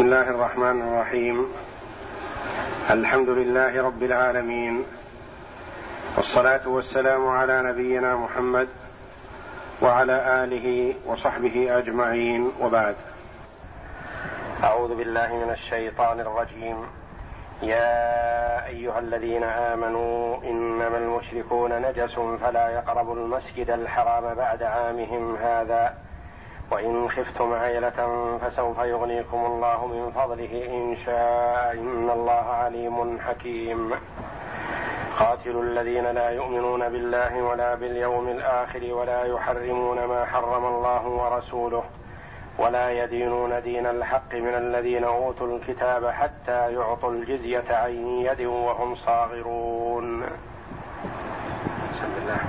بسم الله الرحمن الرحيم الحمد لله رب العالمين والصلاه والسلام على نبينا محمد وعلى اله وصحبه اجمعين وبعد اعوذ بالله من الشيطان الرجيم يا ايها الذين امنوا انما المشركون نجس فلا يقربوا المسجد الحرام بعد عامهم هذا وإن خفتم عيلة فسوف يغنيكم الله من فضله إن شاء إن الله عليم حكيم. قاتلوا الذين لا يؤمنون بالله ولا باليوم الآخر ولا يحرمون ما حرم الله ورسوله ولا يدينون دين الحق من الذين أوتوا الكتاب حتى يعطوا الجزية عن يد وهم صاغرون. بسم الله.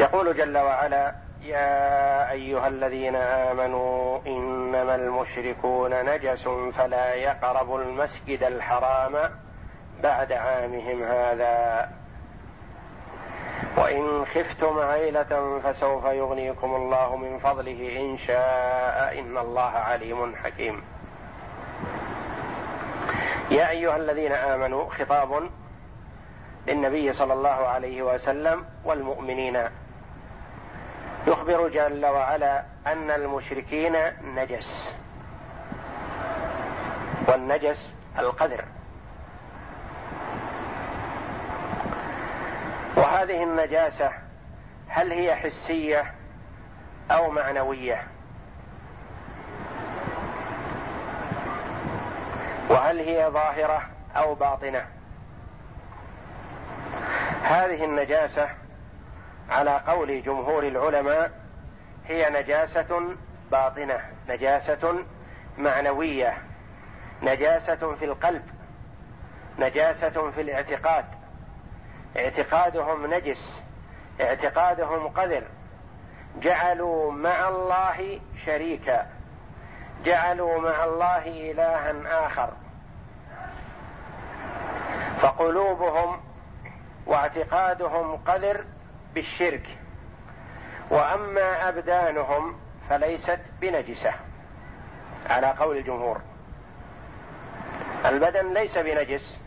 يقول جل وعلا يا أيها الذين آمنوا إنما المشركون نجس فلا يقربوا المسجد الحرام بعد عامهم هذا. وإن خفتم عيلة فسوف يغنيكم الله من فضله إن شاء إن الله عليم حكيم. يا أيها الذين آمنوا خطاب للنبي صلى الله عليه وسلم والمؤمنين يخبر جل وعلا أن المشركين نجس. والنجس القدر. وهذه النجاسة هل هي حسية أو معنوية؟ وهل هي ظاهرة أو باطنة؟ هذه النجاسة على قول جمهور العلماء هي نجاسة باطنة نجاسة معنوية نجاسة في القلب نجاسة في الاعتقاد. اعتقادهم نجس اعتقادهم قذر. جعلوا مع الله شريكا. جعلوا مع الله إلها آخر. فقلوبهم واعتقادهم قذر بالشرك. وأما أبدانهم فليست بنجسة. على قول الجمهور. البدن ليس بنجس.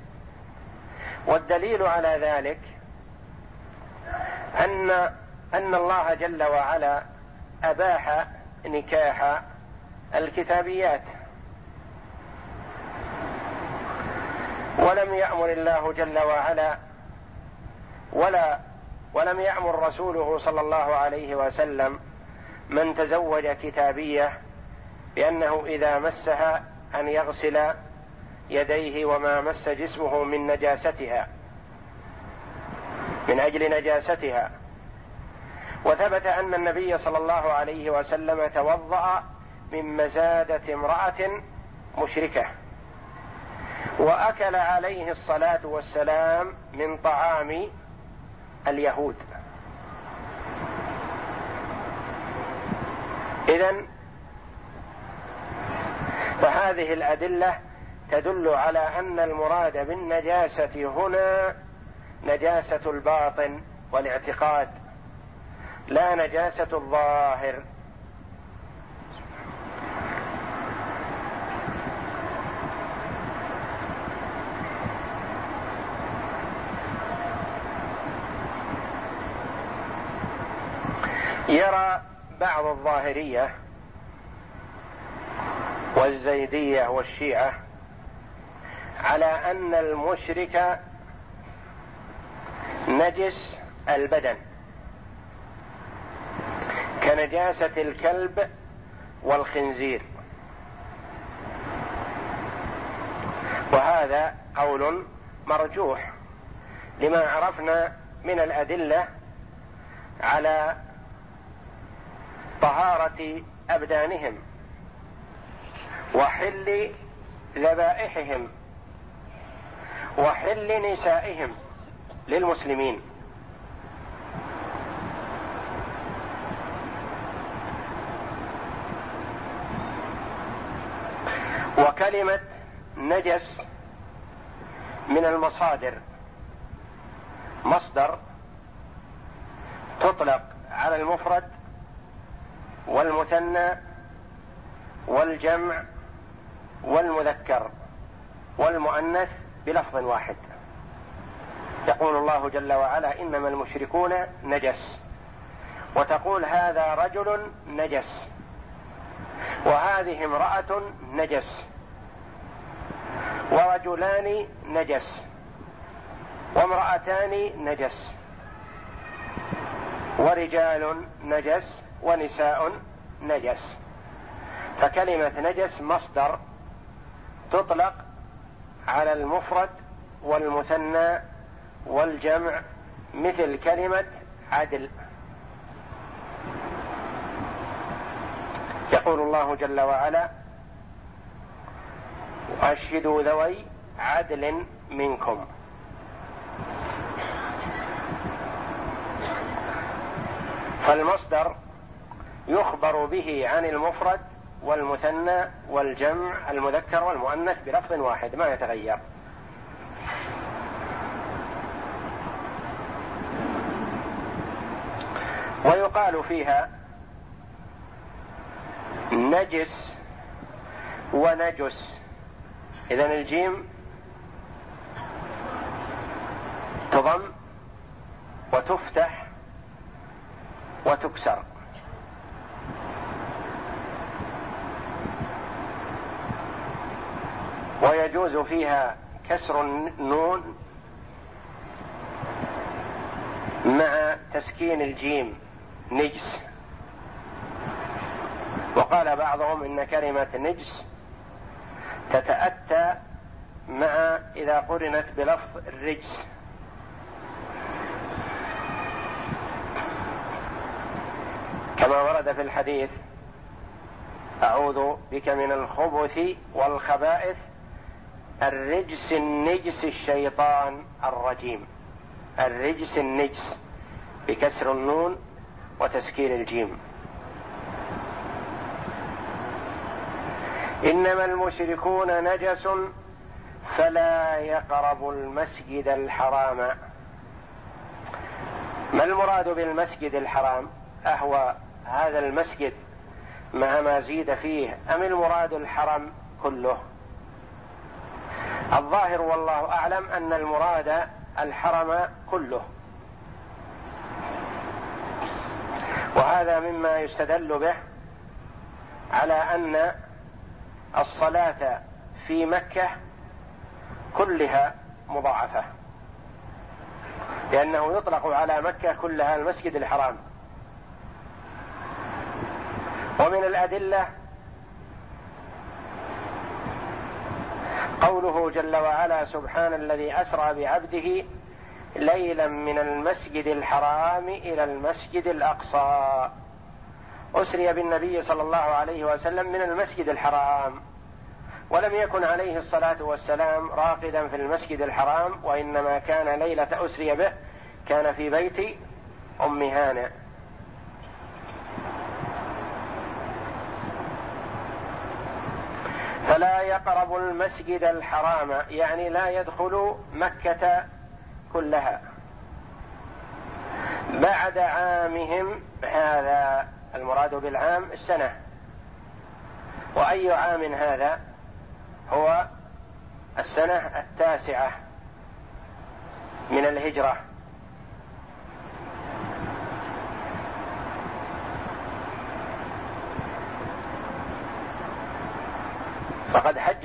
والدليل على ذلك ان أن الله جل وعلا أباح نكاح الكتابيات. ولم يأمر الله جل وعلا ولا ولم يأمر رسوله صلى الله عليه وسلم من تزوج كتابية بأنه إذا مسها أن يغسل يديه وما مس جسمه من نجاستها من أجل نجاستها. وثبت أن النبي صلى الله عليه وسلم توضأ من مزادة امرأة مشركة وأكل عليه الصلاة والسلام من طعام اليهود. اذا فهذه الأدلة تدل على أن المراد بالنجاسة هنا نجاسة الباطن والاعتقاد لا نجاسة الظاهر يرى بعض الظاهرية والزيدية والشيعة على أن المشرك نجس البدن كنجاسة الكلب والخنزير. وهذا قول مرجوح لما عرفنا من الأدلة على طهارة أبدانهم وحل ذبائحهم وحل نسائهم للمسلمين. وكلمة نجس من المصادر. مصدر تطلق على المفرد والمثنى والجمع والمذكر والمؤنث بلفظ واحد. يقول الله جل وعلا إنما المشركون نجس. وتقول هذا رجل نجس. وهذه امرأة نجس. ورجلان نجس. وامرأتان نجس. ورجال نجس. ونساء نجس. فكلمة نجس مصدر تطلق على المفرد والمثنى والجمع مثل كلمة عدل. يقول الله جل وعلا وأشهدوا ذوي عدل منكم. فالمصدر يخبر به عن المفرد والمثنى والجمع المذكر والمؤنث بلفظ واحد ما يتغير. ويقال فيها نجس ونجس. اذا الجيم تضم وتفتح وتكسر. ويجوز فيها كسر النون مع تسكين الجيم نجس. وقال بعضهم إن كلمة نجس تتأتى مع إذا قرنت بلفظ الرجس. كما ورد في الحديث أعوذ بك من الخبث والخبائث الرجس النجس الشيطان الرجيم. الرجس النجس بكسر النون وتسكين الجيم. إنما المشركون نجس فلا يقربوا المسجد الحرام. ما المراد بالمسجد الحرام؟ أهو هذا المسجد مع ما زيد فيه أم المراد الحرم كله؟ الظاهر والله أعلم أن المراد الحرم كله. وهذا مما يستدل به على أن الصلاة في مكة كلها مضاعفة. لأنه يطلق على مكة كلها المسجد الحرام. ومن الأدلة قوله جل وعلا سبحان الذي أسرى بعبده ليلا من المسجد الحرام إلى المسجد الأقصى. أسري بالنبي صلى الله عليه وسلم من المسجد الحرام. ولم يكن عليه الصلاة والسلام راقدا في المسجد الحرام وإنما كان ليلة أسري به كان في بيت أم هانئ. فلا يقرب المسجد الحرام يعني لا يدخل مكة كلها. بعد عامهم هذا المراد بالعام السنة. وأي عام هذا؟ هو السنة التاسعة من الهجرة.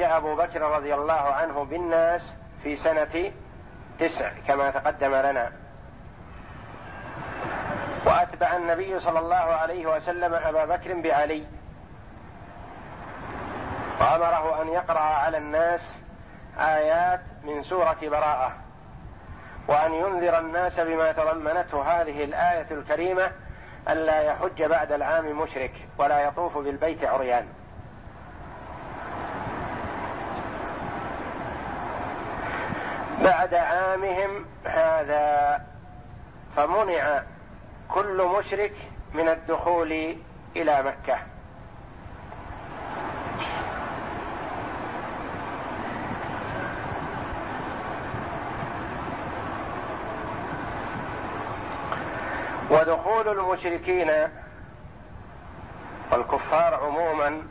أبو بكر رضي الله عنه بالناس في سنة تسع كما تقدم لنا. وأتبع النبي صلى الله عليه وسلم أبا بكر بعلي. وأمره أن يقرأ على الناس آيات من سورة براءة وأن ينذر الناس بما تضمنته هذه الآية الكريمة ألا يحج بعد العام مشرك ولا يطوف بالبيت عريان. بعد عامهم هذا فمنع كل مشرك من الدخول إلى مكة. ودخول المشركين والكفار عموما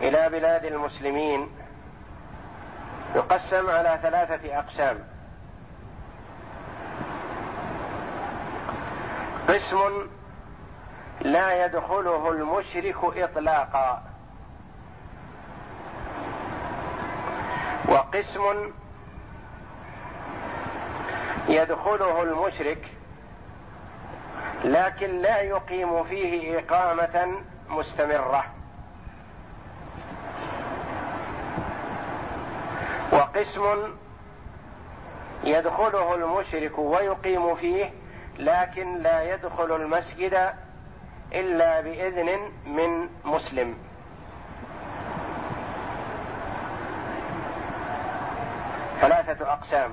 إلى بلاد المسلمين يقسم على ثلاثة أقسام. قسم لا يدخله المشرك إطلاقا. وقسم يدخله المشرك لكن لا يقيم فيه إقامة مستمرة. وقسم يدخله المشرك ويقيم فيه لكن لا يدخل المسجد إلا بإذن من مسلم. ثلاثة أقسام.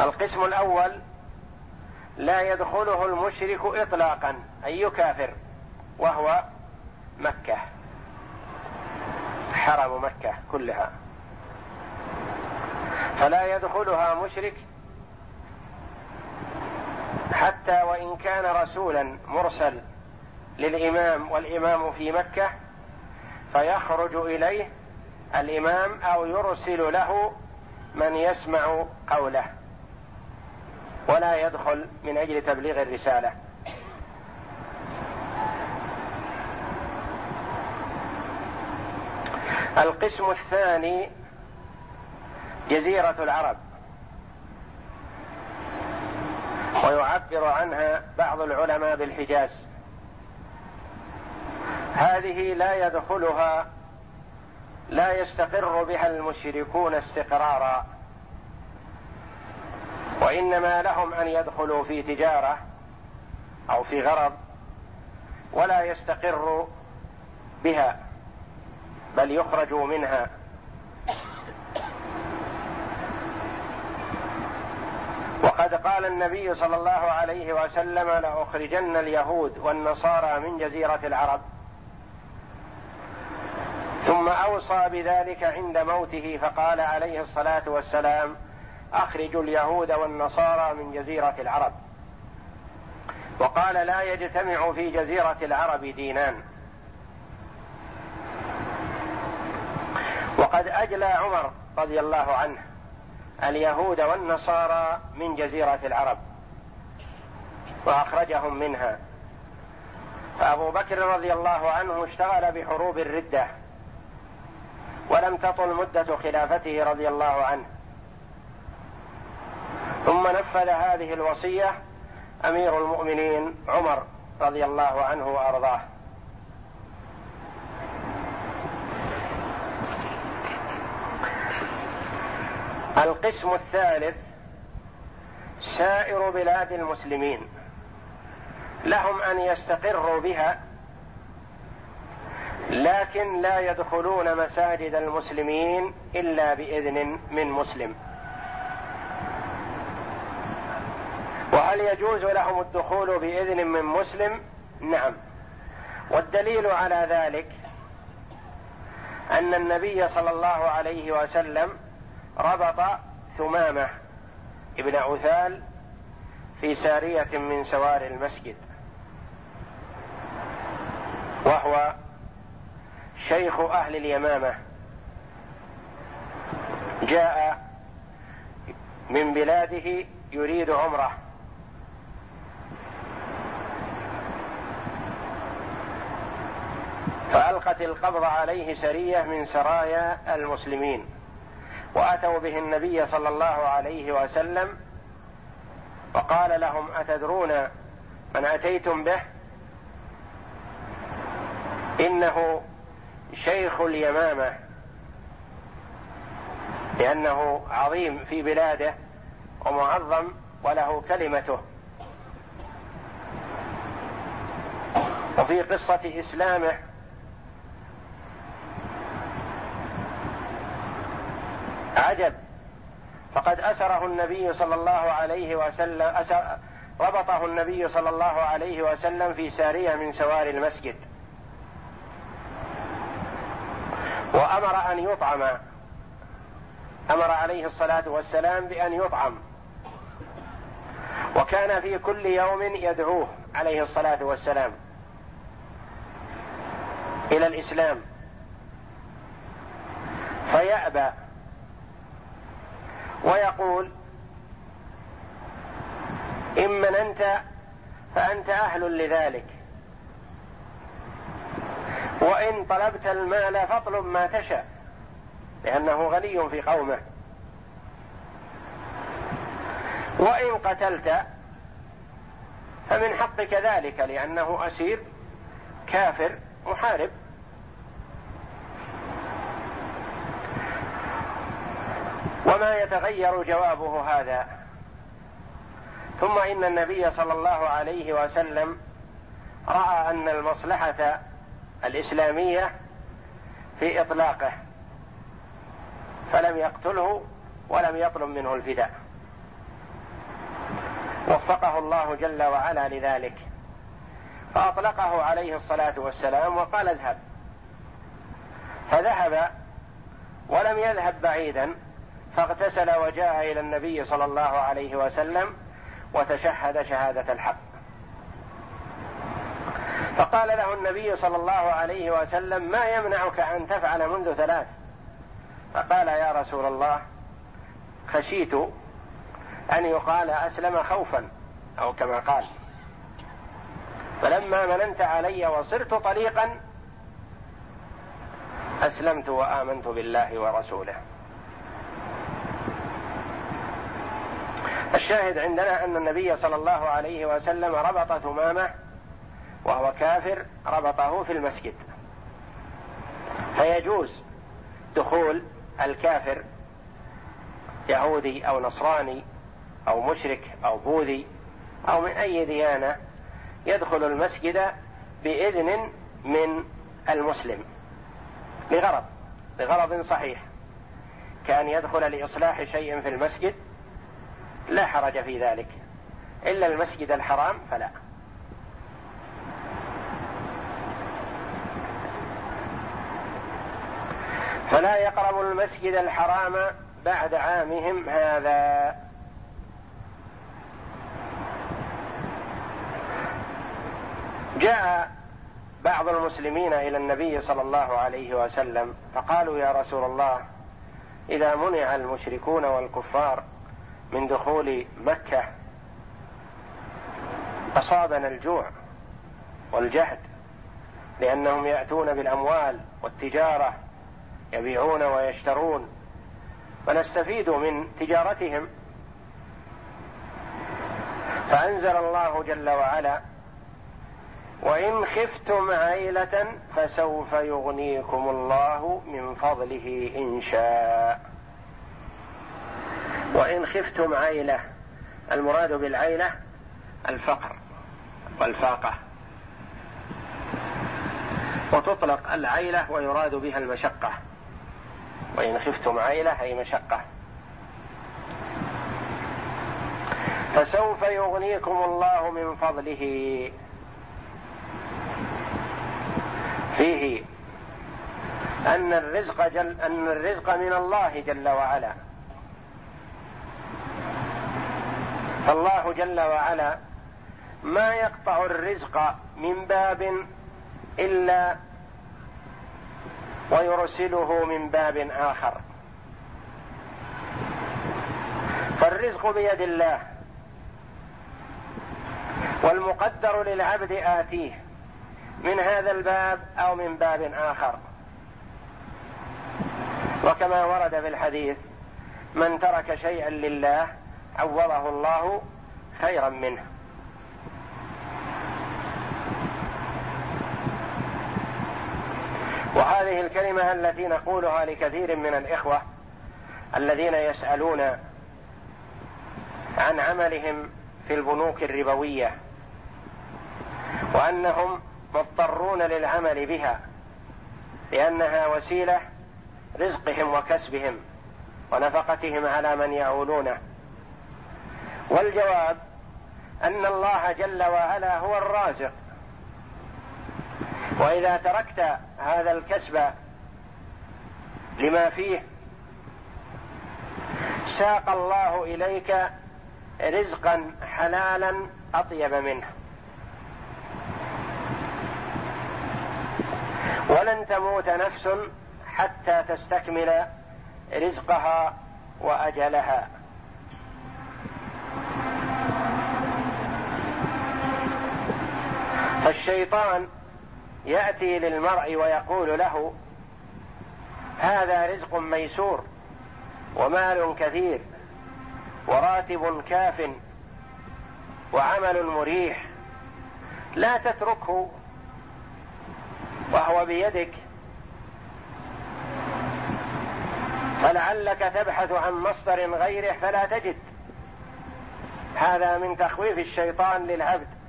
القسم الأول لا يدخله المشرك اطلاقا أي كافر وهو مكة. حرم مكة كلها. فلا يدخلها مشرك حتى وإن كان رسولا مرسل للإمام والإمام في مكة فيخرج إليه الإمام أو يرسل له من يسمع قوله ولا يدخل من أجل تبليغ الرسالة. القسم الثاني جزيرة العرب. ويعبر عنها بعض العلماء بالحجاز. هذه لا يدخلها لا يستقر بها المشركون استقرارا. وإنما لهم أن يدخلوا في تجارة أو في غرض ولا يستقروا بها بل يخرجوا منها. وقد قال النبي صلى الله عليه وسلم لأخرجن اليهود والنصارى من جزيرة العرب. ثم أوصى بذلك عند موته فقال عليه الصلاة والسلام أخرجوا اليهود والنصارى من جزيرة العرب. وقال لا يجتمع في جزيرة العرب دينان. وقد أجلى عمر رضي الله عنه اليهود والنصارى من جزيرة العرب وأخرجهم منها. فأبو بكر رضي الله عنه اشتغل بحروب الردة ولم تطل مدة خلافته رضي الله عنه. ثم نفذ هذه الوصية أمير المؤمنين عمر رضي الله عنه وأرضاه. القسم الثالث سائر بلاد المسلمين لهم أن يستقروا بها لكن لا يدخلون مساجد المسلمين إلا بإذن من مسلم. وهل يجوز لهم الدخول بإذن من مسلم؟ نعم. والدليل على ذلك أن النبي صلى الله عليه وسلم ربط ثمامة ابن عثال في سارية من سوار المسجد وهو شيخ أهل اليمامة. جاء من بلاده يريد عمرة. فألقت القبض عليه سرية من سرايا المسلمين. وأتوا به النبي صلى الله عليه وسلم وقال لهم أتدرون من أتيتم به؟ إنه شيخ اليمامة لأنه عظيم في بلاده ومعظم وله كلمته. وفي قصة إسلامه عجب. فقد أسره النبي صلى الله عليه وسلم أسر ربطه النبي صلى الله عليه وسلم في سارية من سوار المسجد. وأمر أن يطعم. أمر عليه الصلاة والسلام بأن يطعم. وكان في كل يوم يدعوه عليه الصلاة والسلام. إلى الإسلام. فيأبى ويقول إن مننت فأنت أهل لذلك. وإن طلبت المال فاطلب ما تشاء لأنه غني في قومه. وإن قتلت فمن حقك ذلك لأنه أسير كافر محارب. وما يتغير جوابه هذا. ثم إن النبي صلى الله عليه وسلم رأى أن المصلحة الإسلامية في إطلاقه فلم يقتله ولم يطلب منه الفداء. وفقه الله جل وعلا لذلك. فأطلقه عليه الصلاة والسلام وقال اذهب. فذهب ولم يذهب بعيدا. فاغتسل وجاء إلى النبي صلى الله عليه وسلم وتشهد شهادة الحق. فقال له النبي صلى الله عليه وسلم ما يمنعك أن تفعل منذ ثلاث؟ فقال يا رسول الله خشيت أن يقال أسلم خوفا أو كما قال. فلما مننت علي وصرت طليقا أسلمت وآمنت بالله ورسوله. الشاهد عندنا أن النبي صلى الله عليه وسلم ربط ثمامة وهو كافر ربطه في المسجد. فيجوز دخول الكافر يهودي أو نصراني أو مشرك أو بوذي أو من أي ديانة يدخل المسجد بإذن من المسلم. لغرض لغرض صحيح. كان يدخل لإصلاح شيء في المسجد لا حرج في ذلك. إلا المسجد الحرام فلا. فلا يقرب المسجد الحرام بعد عامهم هذا. جاء بعض المسلمين إلى النبي صلى الله عليه وسلم فقالوا يا رسول الله إذا منع المشركون والكفار من دخول مكة أصابنا الجوع والجهد لأنهم يأتون بالأموال والتجارة يبيعون ويشترون فنستفيد من تجارتهم. فأنزل الله جل وعلا وإن خفتم عيلة فسوف يغنيكم الله من فضله إن شاء. وإن خفتم عيلة المراد بالعيلة الفقر والفاقة. وتطلق العيلة ويراد بها المشقة. وإن خفتم عيلة أي مشقة. فسوف يغنيكم الله من فضله. فيه أن الرزق جل أن الرزق من الله جل وعلا. فالله جل وعلا ما يقطع الرزق من باب إلا ويرسله من باب آخر. فالرزق بيد الله والمقدر للعبد آتيه من هذا الباب أو من باب آخر. وكما ورد في الحديث من ترك شيئا لله عوضه الله خيرا منه. وهذه الكلمة التي نقولها لكثير من الإخوة الذين يسألون عن عملهم في البنوك الربوية وأنهم مضطرون للعمل بها لأنها وسيلة رزقهم وكسبهم ونفقتهم على من يعولونه. والجواب أن الله جل وعلا هو الرازق. وإذا تركت هذا الكسب لما فيه ساق الله إليك رزقا حلالا أطيب منه. ولن تموت نفس حتى تستكمل رزقها وأجلها. فالشيطان يأتي للمرء ويقول له هذا رزق ميسور ومال كثير وراتب كاف وعمل مريح لا تتركه وهو بيدك. فلعلك تبحث عن مصدر غيره فلا تجد. هذا من تخويف الشيطان للعبد.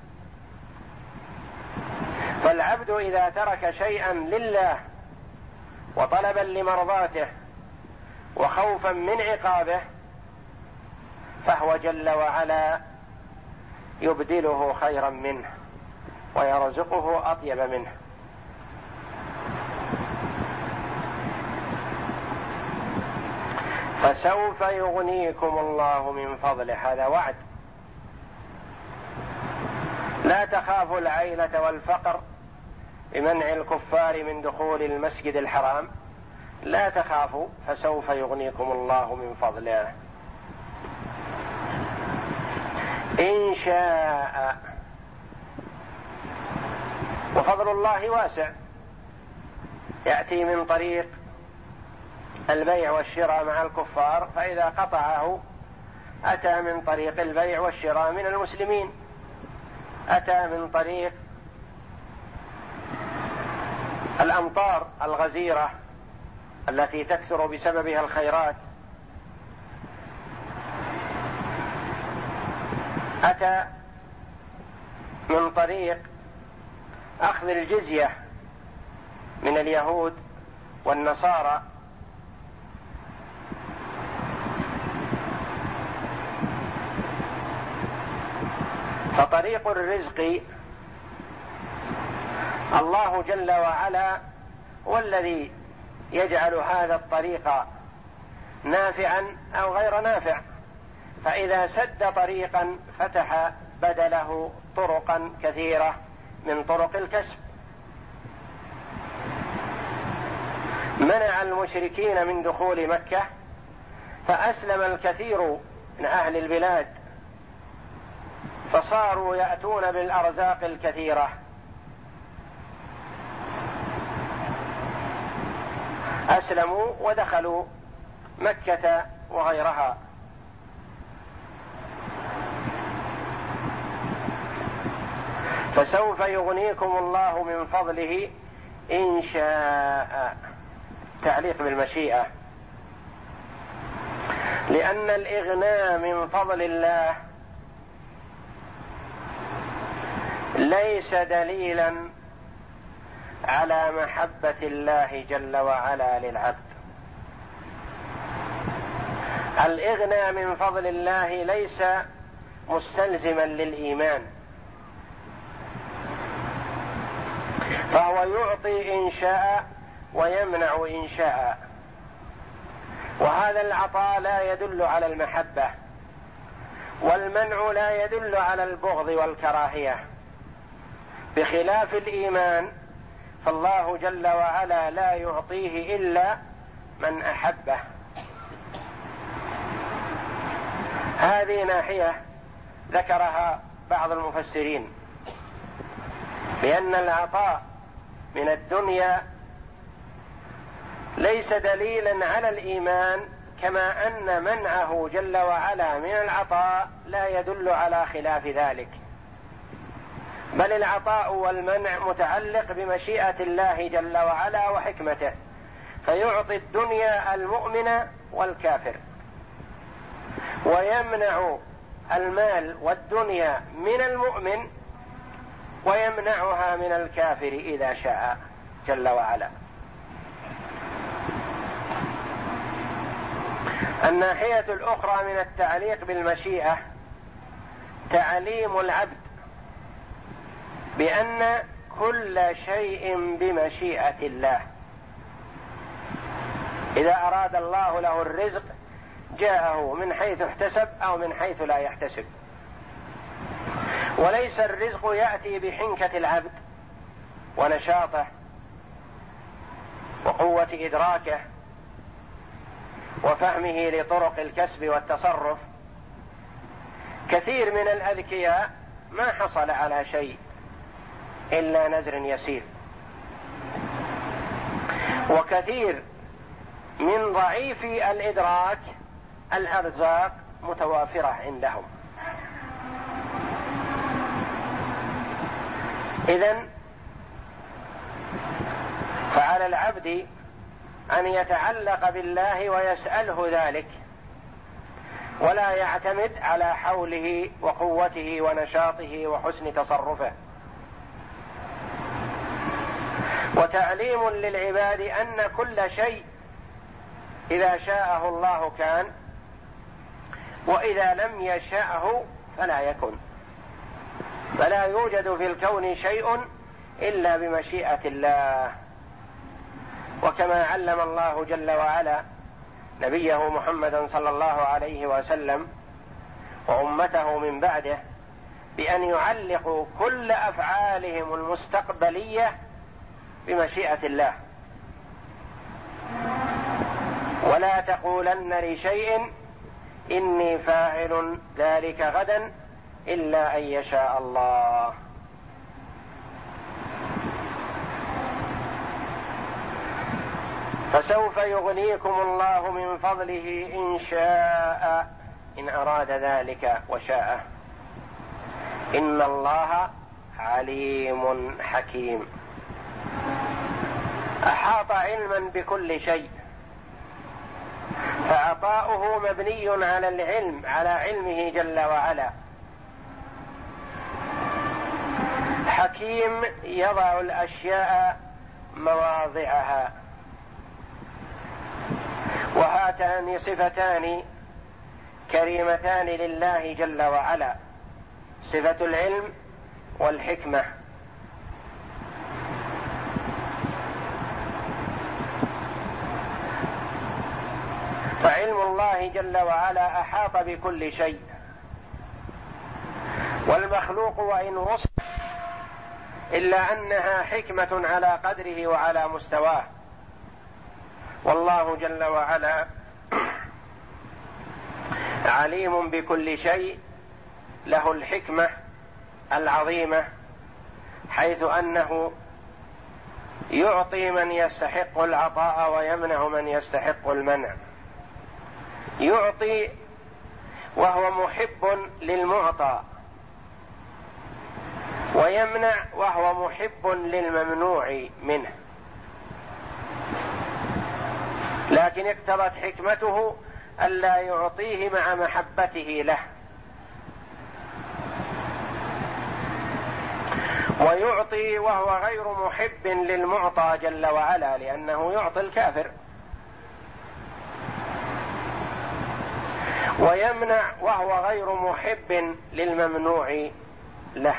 فالعبد إذا ترك شيئا لله وطلبا لمرضاته وخوفا من عقابه فهو جل وعلا يبدله خيرا منه ويرزقه أطيب منه. فسوف يغنيكم الله من فضله. هذا وعد. لا تخافوا العيلة والفقر. بمنع الكفار من دخول المسجد الحرام. لا تخافوا فسوف يغنيكم الله من فضله. إن شاء. وفضل الله واسع. يأتي من طريق البيع والشراء مع الكفار فإذا قطعه أتى من طريق البيع والشراء من المسلمين. أتى من طريق الأمطار الغزيرة التي تكثر بسببها الخيرات. أتى من طريق أخذ الجزية من اليهود والنصارى. فطريق الرزق الله جل وعلا هو الذي يجعل هذا الطريق نافعا أو غير نافع. فإذا سد طريقا فتح بدله طرقا كثيرة من طرق الكسب. منع المشركين من دخول مكة فأسلم الكثير من أهل البلاد فصاروا يأتون بالأرزاق الكثيرة. أسلموا ودخلوا مكة وغيرها. فسوف يغنيكم الله من فضله إن شاء. تعليق بالمشيئة. لأن الإغناء من فضل الله ليس دليلا على محبة الله جل وعلا للعبد. الإغنى من فضل الله ليس مستلزما للإيمان. فهو يعطي إن شاء ويمنع إن شاء. وهذا العطاء لا يدل على المحبة والمنع لا يدل على البغض والكراهية. بخلاف الإيمان فالله جل وعلا لا يعطيه إلا من أحبه. هذه ناحية ذكرها بعض المفسرين بأن العطاء من الدنيا ليس دليلا على الإيمان كما أن منعه جل وعلا من العطاء لا يدل على خلاف ذلك. بل العطاء والمنع متعلق بمشيئة الله جل وعلا وحكمته فيعطي الدنيا المؤمن والكافر. ويمنع المال والدنيا من المؤمن ويمنعها من الكافر إذا شاء جل وعلا. الناحية الأخرى من التعليق بالمشيئة تعليم العبد بأن كل شيء بمشيئة الله. إذا أراد الله له الرزق جاءه من حيث احتسب أو من حيث لا يحتسب. وليس الرزق يأتي بحنكة العبد ونشاطه وقوة إدراكه وفهمه لطرق الكسب والتصرف. كثير من الأذكياء ما حصل على شيء. إلا نزر يسير. وكثير من ضعيفي الإدراك الأرزاق متوافرة عندهم. اذا فعلى العبد أن يتعلق بالله ويسأله ذلك ولا يعتمد على حوله وقوته ونشاطه وحسن تصرفه. وتعليم للعباد أن كل شيء إذا شاءه الله كان وإذا لم يشاه فلا يكن. فلا يوجد في الكون شيء إلا بمشيئة الله. وكما علم الله جل وعلا نبيه محمدا صلى الله عليه وسلم وأمته من بعده بأن يعلقوا كل أفعالهم المستقبلية بمشيئة الله. ولا تقولن لشيء إني فاعل ذلك غدا إلا أن يشاء الله. فسوف يغنيكم الله من فضله إن شاء إن أراد ذلك وشاء. إن الله عليم حكيم. أحاط علما بكل شيء. فعطاؤه مبني على العلم على علمه جل وعلا. حكيم يضع الأشياء مواضعها. وهاتان صفتان كريمتان لله جل وعلا. صفة العلم والحكمة. الله جل وعلا أحاط بكل شيء. والمخلوق وإن وصف إلا أنها حكمة على قدره وعلى مستواه. والله جل وعلا عليم بكل شيء. له الحكمة العظيمة حيث أنه يعطي من يستحق العطاء ويمنع من يستحق المنع. يعطي وهو محب للمعطى ويمنع وهو محب للممنوع منه. لكن اقتضت حكمته الا يعطيه مع محبته له. ويعطي وهو غير محب للمعطى جل وعلا لأنه يعطي الكافر. ويمنع وهو غير محب للممنوع له.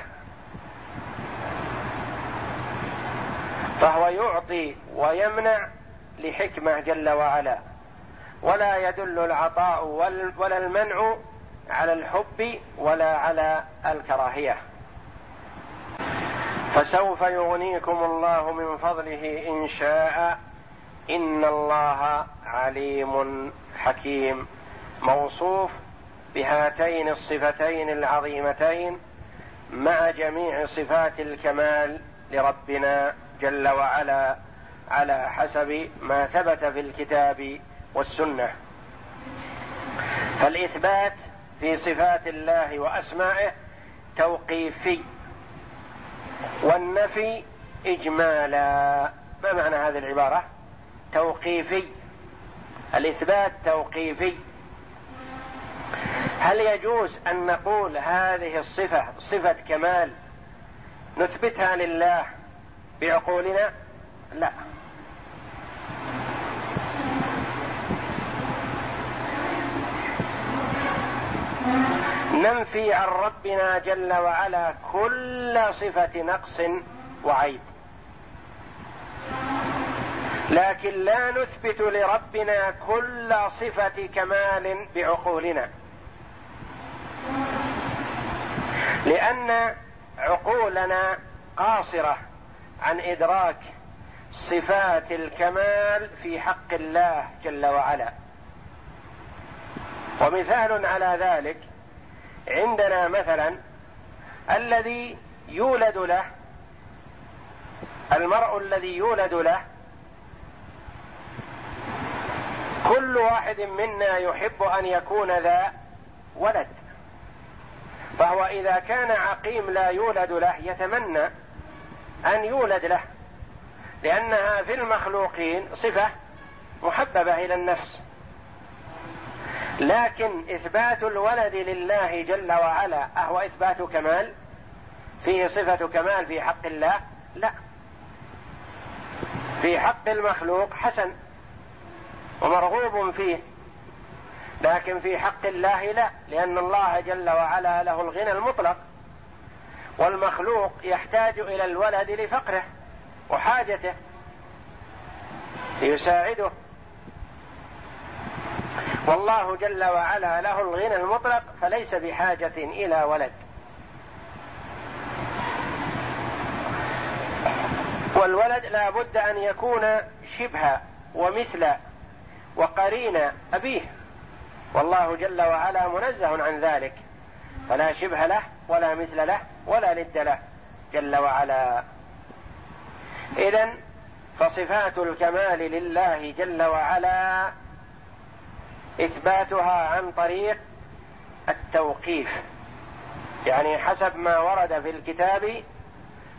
فهو يعطي ويمنع لحكمة جل وعلا. ولا يدل العطاء ولا المنع على الحب ولا على الكراهية. فسوف يغنيكم الله من فضله إن شاء إن الله عليم حكيم. موصوف بهاتين الصفتين العظيمتين مع جميع صفات الكمال لربنا جل وعلا على حسب ما ثبت في الكتاب والسنة. فالإثبات في صفات الله وأسمائه توقيفي والنفي إجمالا. ما معنى هذه العبارة؟ توقيفي. الإثبات توقيفي. هل يجوز أن نقول هذه الصفة صفة كمال نثبتها لله بعقولنا؟ لا. ننفي عن ربنا جل وعلا كل صفة نقص وعيب. لكن لا نثبت لربنا كل صفة كمال بعقولنا. لأن عقولنا قاصرة عن إدراك صفات الكمال في حق الله جل وعلا. ومثال على ذلك عندنا مثلا الذي يولد له المرء الذي يولد له كل واحد منا يحب أن يكون ذا ولد. فهو إذا كان عقيم لا يولد له يتمنى أن يولد له. لأنها في المخلوقين صفة محببة إلى النفس. لكن إثبات الولد لله جل وعلا أهو إثبات كمال؟ فيه صفة كمال في حق الله؟ لا. في حق المخلوق حسن ومرغوب فيه. لكن في حق الله لا لأن الله جل وعلا له الغنى المطلق والمخلوق يحتاج إلى الولد لفقره وحاجته ليساعده. والله جل وعلا له الغنى المطلق فليس بحاجة إلى ولد. والولد لا بد أن يكون شبه ومثل وقرين أبيه. والله جل وعلا منزه عن ذلك. فلا شبه له ولا مثل له ولا ند له جل وعلا. اذا فصفات الكمال لله جل وعلا إثباتها عن طريق التوقيف يعني حسب ما ورد في الكتاب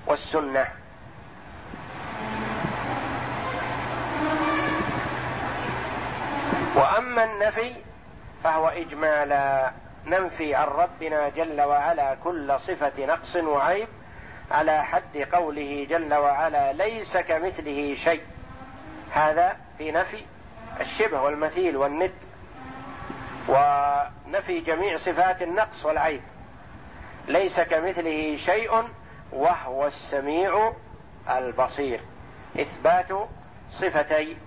والسنة. وأما النفي فهو إجمالا. ننفي عن ربنا جل وعلا كل صفة نقص وعيب على حد قوله جل وعلا ليس كمثله شيء. هذا في نفي الشبه والمثيل والند ونفي جميع صفات النقص والعيب. ليس كمثله شيء وهو السميع البصير. إثبات صفتي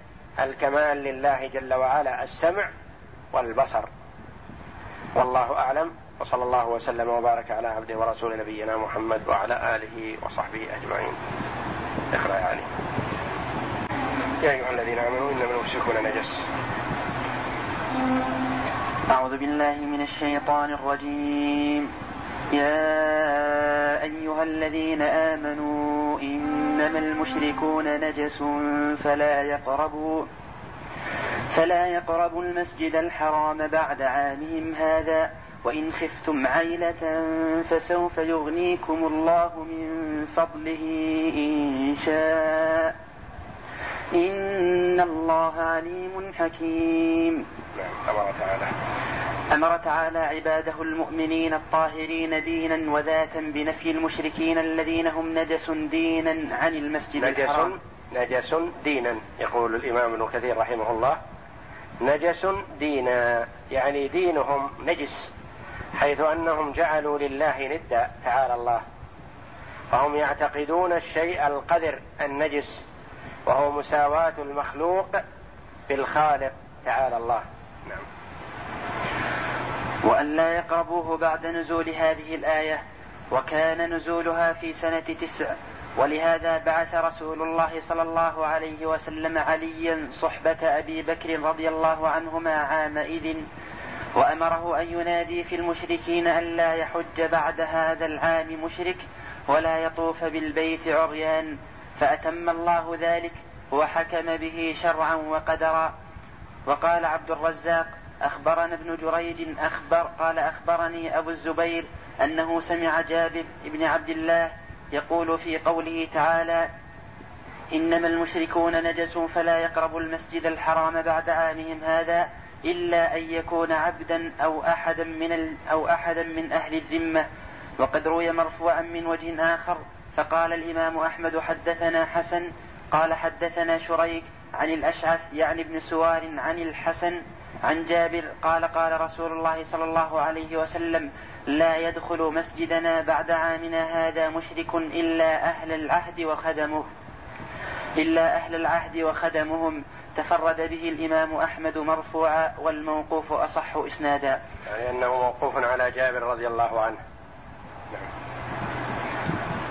الكمال لله جل وعلا السمع والبصر. والله أعلم. وصلى الله وسلم وبارك على عبده ورسول نبينا محمد وعلى آله وصحبه أجمعين. اقرأ يا علي. يا أيها الذين آمنوا انما المشركون نجس. أعوذ بالله من الشيطان الرجيم. يا أيها الذين آمنوا إنما المشركون نجس فلا يقربوا. فلا يقربوا المسجد الحرام بعد عامهم هذا وإن خفتم عيلة فسوف يغنيكم الله من فضله إن شاء. إن الله عليم حكيم. أمر تعالى. أمر تعالى عباده المؤمنين الطاهرين دينا وذاتا بنفي المشركين الذين هم نجس دينا عن المسجد نجس الحرام نجس دينا يقول الإمام ابن كثير رحمه الله. نجس دينا يعني دينهم نجس حيث أنهم جعلوا لله ندا تعالى الله. فهم يعتقدون الشيء القذر النجس وهو مساواة المخلوق بالخالق تعالى الله. نعم. وأن لا يقربوه بعد نزول هذه الآية وكان نزولها في سنة تسع ولهذا بعث رسول الله صلى الله عليه وسلم عليا صحبة أبي بكر رضي الله عنهما عامئذ وأمره أن ينادي في المشركين ألا يحج بعد هذا العام مشرك ولا يطوف بالبيت عريان فأتم الله ذلك وحكم به شرعا وقدرا. وقال عبد الرزاق أخبرنا ابن جريج أخبر قال أخبرني أبو الزبير أنه سمع جابر بن عبد الله يقول في قوله تعالى إنما المشركون نجس فلا يقربوا المسجد الحرام بعد عامهم هذا إلا أن يكون عبدا أو أحدا من أو أحدا من أهل الذمة. وقد روي مرفوعا من وجه آخر فقال الإمام أحمد حدثنا حسن قال حدثنا شريك عن الأشعث يعني ابن سوار عن الحسن عن جابر قال قال رسول الله صلى الله عليه وسلم لا يدخل مسجدنا بعد عامنا هذا مشرك إلا أهل العهد وخدمه. إلا أهل العهد وخدمهم. تفرد به الإمام أحمد مرفوعا والموقوف أصح إسنادا. يعني أنه موقوف على جابر رضي الله عنه. نعم.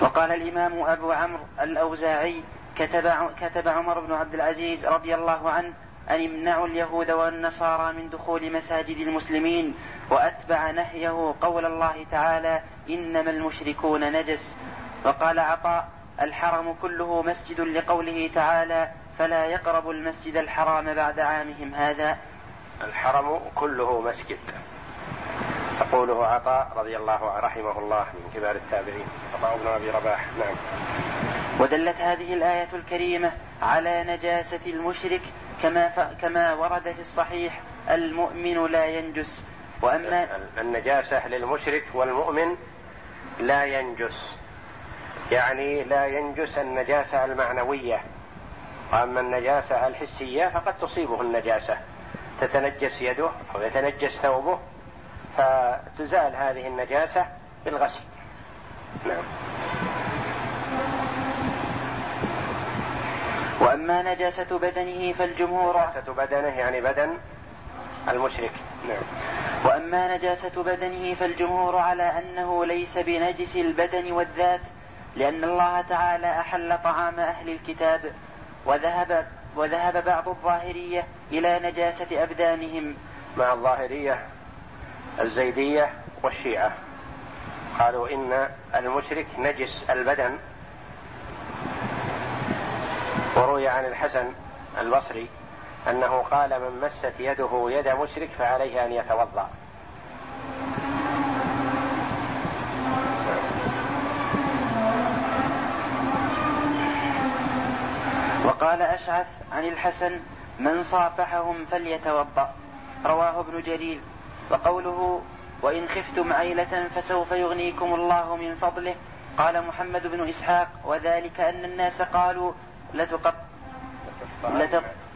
وقال الإمام أبو عمرو الأوزاعي كتب, كتب عمر بن عبد العزيز رضي الله عنه أن امنعوا اليهود والنصارى من دخول مساجد المسلمين وأتبع نهيه قول الله تعالى إنما المشركون نجس. وقال عطاء الحرم كله مسجد لقوله تعالى فلا يقربوا المسجد الحرام بعد عامهم هذا. الحرم كله مسجد. يقوله عطاء رضي الله رحمه الله من كبار التابعين. عطاء بن أبي رباح نعم. ودلت هذه الآية الكريمة على نجاسة المشرك كما. كما ورد في الصحيح المؤمن لا ينجس. وأما النجاسة للمشرك والمؤمن لا ينجس. يعني لا ينجس النجاسة المعنوية. وأما النجاسة الحسية فقد تصيبه النجاسة. تتنجس يده أو يتنجس ثوبه فتزال هذه النجاسة بالغسل. نعم. وأما نجاسة بدنه فالجمهور نجاسة بدنه يعني بدن المشرك. نعم. وأما نجاسة بدنه فالجمهور على أنه ليس بنجس البدن والذات لأن الله تعالى أحل طعام أهل الكتاب وذهب وذهب بعض الظاهرية إلى نجاسة أبدانهم. مع الظاهرية الزيدية والشيعة. قالوا إن المشرك نجس البدن وروي عن الحسن البصري أنه قال من مست يده يد مشرك فعليه أن يتوضأ. وقال أشعث عن الحسن من صافحهم فليتوضأ. رواه ابن جرير. وقوله وإن خفتم عيلة فسوف يغنيكم الله من فضله. قال محمد بن إسحاق وذلك أن الناس قالوا لتقط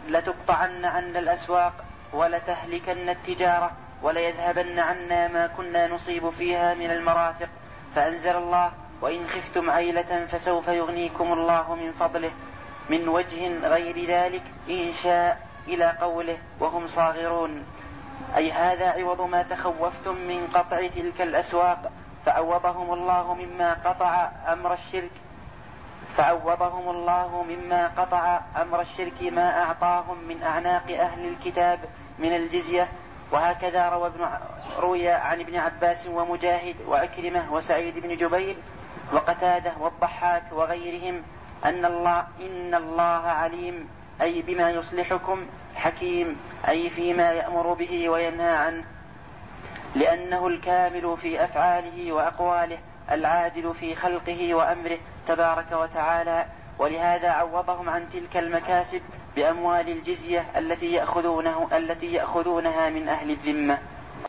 لتقطعن عنا الأسواق ولتهلكن التجارة وليذهبن عنا ما كنا نصيب فيها من المرافق. فأنزل الله وإن خفتم عيلة فسوف يغنيكم الله من فضله. من وجه غير ذلك إن شاء إلى قوله وهم صاغرون. أي هذا عوض ما تخوفتم من قطع تلك الأسواق. فعوضهم الله مما قطع أمر الشرك. فعوضهم الله مما قطع أمر الشرك ما أعطاهم من أعناق أهل الكتاب من الجزية. وهكذا روى ابن روي عن ابن عباس ومجاهد وعكرمة وسعيد بن جبير وقتادة والضحاك وغيرهم أن الله إن الله عليم أي بما يصلحكم حكيم أي فيما يأمر به وينهى عنه. لأنه الكامل في أفعاله وأقواله. العادل في خلقه وأمره تبارك وتعالى ولهذا عوضهم عن تلك المكاسب بأموال الجزية التي يأخذونه التي يأخذونها من أهل الذمة.